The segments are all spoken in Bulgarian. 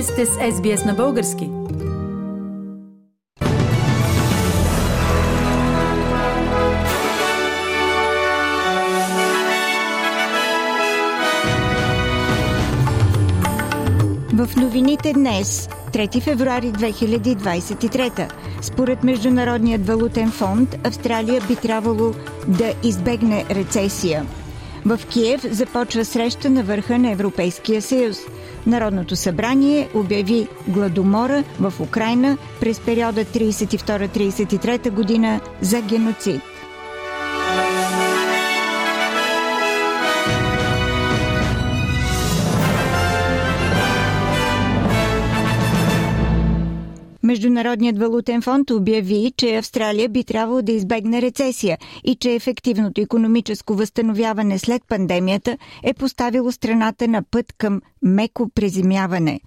Вие сте с SBS на български. В новините днес, 3 февруари 2023, според Международният валутен фонд, Австралия би трябвало да избегне рецесия. В Киев започва среща на върха на Европейския съюз. Народното събрание обяви гладомора в Украина през периода 32-33 година за геноцид. Международният валутен фонд обяви, че Австралия би трябвало да избегне рецесия и че ефективното економическо възстановяване след пандемията е поставило страната на път към меко преземяване.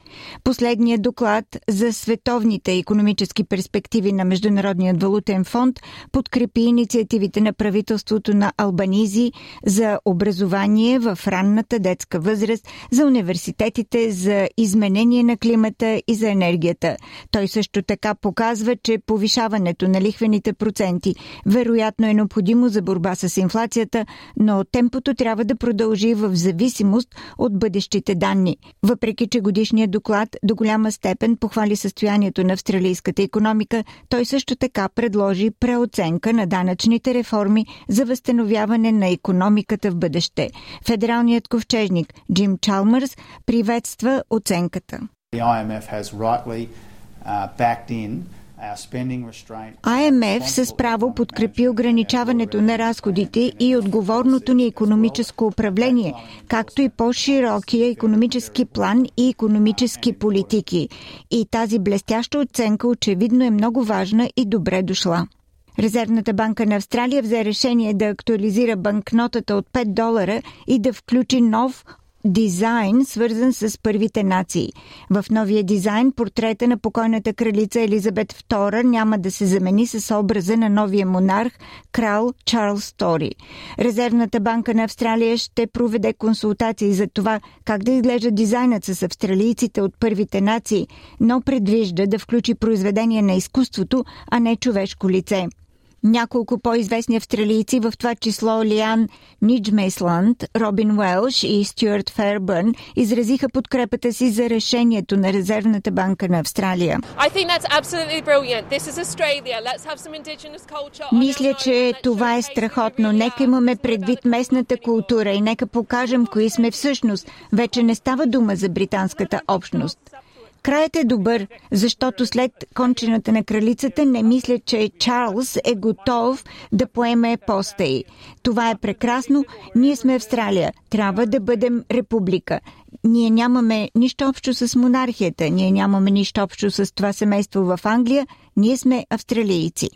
Последният доклад за световните економически перспективи на Международният валутен фонд подкрепи инициативите на правителството на Албанизи за образование в ранната детска възраст, за университетите, за изменение на климата и за енергията. Той също така показва, че повишаването на лихвените проценти вероятно е необходимо за борба с инфлацията, но темпото трябва да продължи в зависимост от бъдещите данни. Въпреки, че годишният доклад до голяма степен похвали състоянието на австралийската економика, той също така предложи преоценка на данъчните реформи за възстановяване на економиката в бъдеще. Федералният ковчежник Джим Чалмърс приветства оценката. The IMF has rightly АМФ с право подкрепи ограничаването на разходите и отговорното ни економическо управление, както и по-широкия економически план и економически политики. И тази блестяща оценка очевидно е много важна и добре дошла. Резервната банка на Австралия взе решение да актуализира банкнотата от 5 долара и да включи нов дизайн, свързан с първите нации. В новия дизайн портрета на покойната кралица Елизабет II няма да се замени с образа на новия монарх, крал Чарлз Стори. Резервната банка на Австралия ще проведе консултации за това как да изглежда дизайнът с австралийците от първите нации, но предвижда да включи произведение на изкуството, а не човешко лице. Няколко по-известни австралийци, в това число Лиан Ниджмейсланд, Робин Уелш и Стюарт Фербърн, изразиха подкрепата си за решението на Резервната банка на Австралия. Мисля, че това е страхотно. Нека имаме предвид местната култура и нека покажем кои сме всъщност. Вече не става дума за британската общност. Краят е добър, защото след кончината на кралицата не мисля, че Чарлз е готов да поеме поста й. Това е прекрасно. Ние сме Австралия. Трябва да бъдем република. Ние нямаме нищо общо с монархията. Ние нямаме нищо общо с това семейство в Англия. Ние сме австралийци.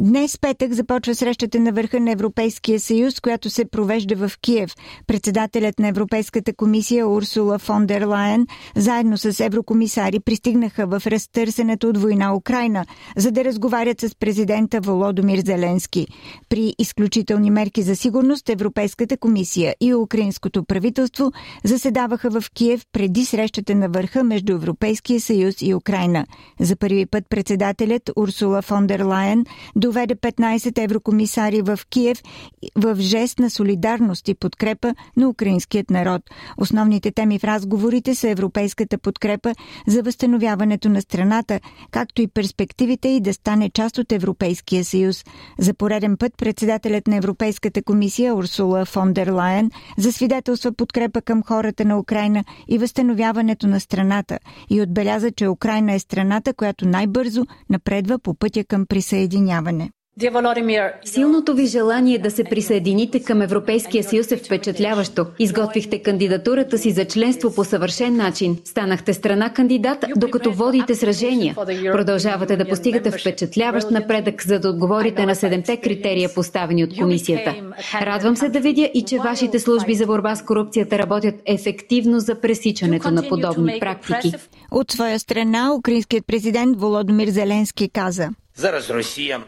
Днес петък започва срещата на върха на Европейския съюз, която се провежда в Киев. Председателят на Европейската комисия Урсула фон дер Лайен заедно с еврокомисари пристигнаха в разтърсенето от война Украина, за да разговарят с президента Володомир Зеленски. При изключителни мерки за сигурност Европейската комисия и украинското правителство заседаваха в Киев преди срещата на върха между Европейския съюз и Украина. За първи път председателят Урсула фон дер Лайен доведе 15 еврокомисари в Киев в жест на солидарност и подкрепа на украинският народ. Основните теми в разговорите са европейската подкрепа за възстановяването на страната, както и перспективите и да стане част от Европейския съюз. За пореден път председателят на Европейската комисия Урсула фон дер Лайен засвидетелства подкрепа към хората на Украина и възстановяването на страната и отбеляза, че Украина е страната, която най-бързо напредва по пътя към присъединяване. Силното ви желание да се присъедините към Европейския съюз е впечатляващо. Изготвихте кандидатурата си за членство по съвършен начин. Станахте страна кандидат, докато водите сражения. Продължавате да постигате впечатляващ напредък, за да отговорите на седемте критерия, поставени от комисията. Радвам се да видя и че вашите служби за борба с корупцията работят ефективно за пресичането на подобни практики. От своя страна, украинският президент Володомир Зеленски каза –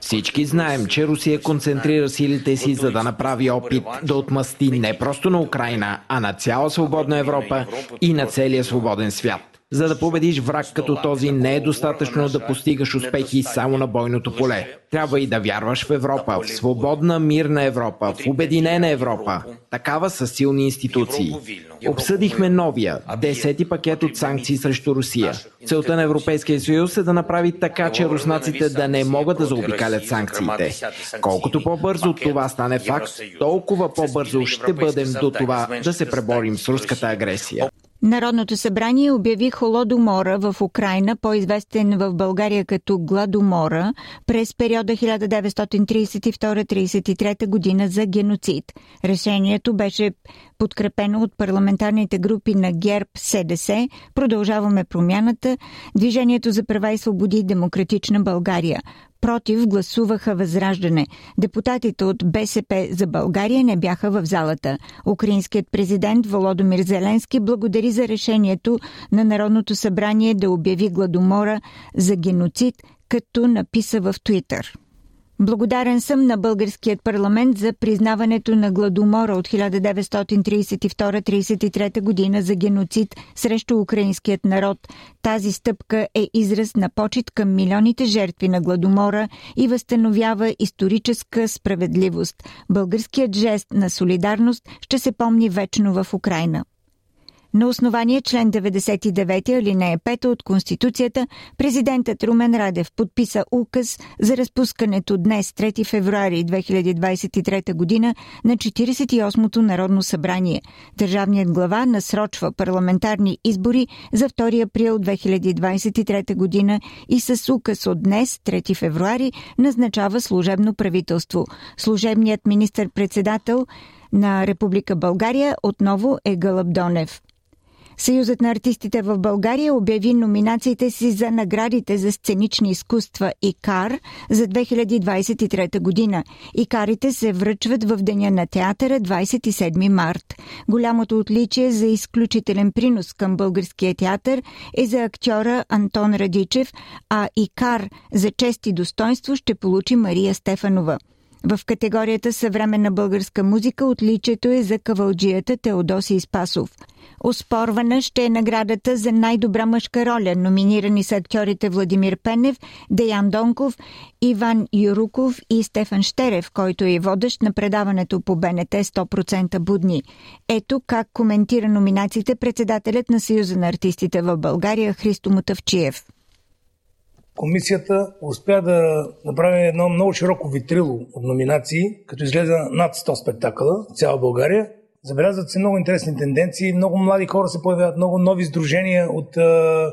всички знаем, че Русия концентрира силите си, за да направи опит да отмъсти не просто на Украина, а на цяла свободна Европа и на целия свободен свят. За да победиш враг като този не е достатъчно да постигаш успехи само на бойното поле. Трябва и да вярваш в Европа, в свободна, мирна Европа, в обединена Европа. Такава са силни институции. Обсъдихме новия, десети пакет от санкции срещу Русия. Целта на Европейския съюз е да направи така, че руснаците да не могат да заобикалят санкциите. Колкото по-бързо това стане факт, толкова по-бързо ще бъдем до това да се преборим с руската агресия. Народното събрание обяви Холодомора в Украина, по-известен в България като Гладомора, през периода 1932-33 година за геноцид. Решението беше подкрепено от парламентарните групи на ГЕРБ, СДС, Продължаваме промяната, Движението за права и свободи Демократична България. Против гласуваха Възраждане. Депутатите от БСП за България не бяха в залата. Украинският президент Володомир Зеленски благодари за решението на Народното събрание да обяви гладомора за геноцид, като написа в Твитър. Благодарен съм на българският парламент за признаването на гладомора от 1932-33 година за геноцид срещу украинският народ. Тази стъпка е израз на почет към милионите жертви на гладомора и възстановява историческа справедливост. Българският жест на солидарност ще се помни вечно в Украина. На основание член 99 алинея 5 от Конституцията, президентът Румен Радев подписа указ за разпускането днес, 3 февруари 2023 година, на 48-то Народно събрание. Държавният глава насрочва парламентарни избори за 2 април 2023 година и с указ от днес, 3 февруари, назначава служебно правителство. Служебният министр-председател на Република България отново е Гълъб Донев. Съюзът на артистите в България обяви номинациите си за наградите за сценични изкуства ИКАР за 2023 година. ИКАРите се връчват в Деня на театъра 27 март. Голямото отличие за изключителен принос към българския театър е за актьора Антон Радичев, а ИКАР за чест и достоинство ще получи Мария Стефанова. В категорията съвременна българска музика отличието е за кавалджията Теодоси Спасов. Оспорвана ще е наградата за най-добра мъжка роля. Номинирани са актьорите Владимир Пенев, Деян Донков, Иван Юруков и Стефан Штерев, който е водещ на предаването по БНТ 100% будни. Ето как коментира номинациите председателят на Съюза на артистите в България Христо Мутавчиев. Комисията успя да направи едно много широко витрило от номинации, като излезе над 100 спектакъла в цяла България. Забелязват се много интересни тенденции, много млади хора се появяват, много нови сдружения от е,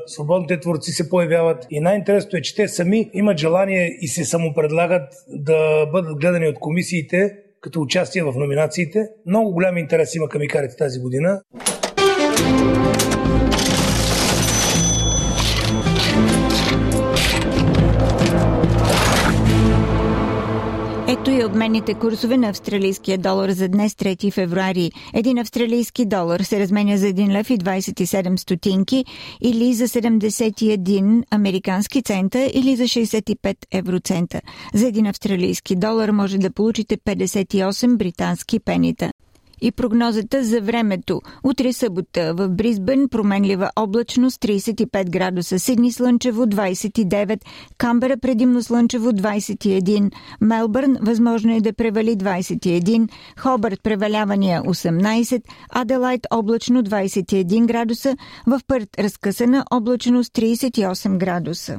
свободните творци се появяват. И най-интересното е, че те сами имат желание и се самопредлагат да бъдат гледани от комисиите като участие в номинациите. Много голям интерес има към икарите тази година. Ето и обменните курсове на австралийския долар за днес 3 февруари. Един австралийски долар се разменя за 1 лев и 27 стотинки или за 71 американски цента или за 65 евроцента. За един австралийски долар може да получите 58 британски пенита и прогнозата за времето. Утре събота в Бризбен променлива облачност 35 градуса, Сидни слънчево 29, Камбера предимно слънчево 21, Мелбърн възможно е да превали 21, Хобърт превалявания 18, Аделайт облачно 21 градуса, в Пърт разкъсана облачност 38 градуса.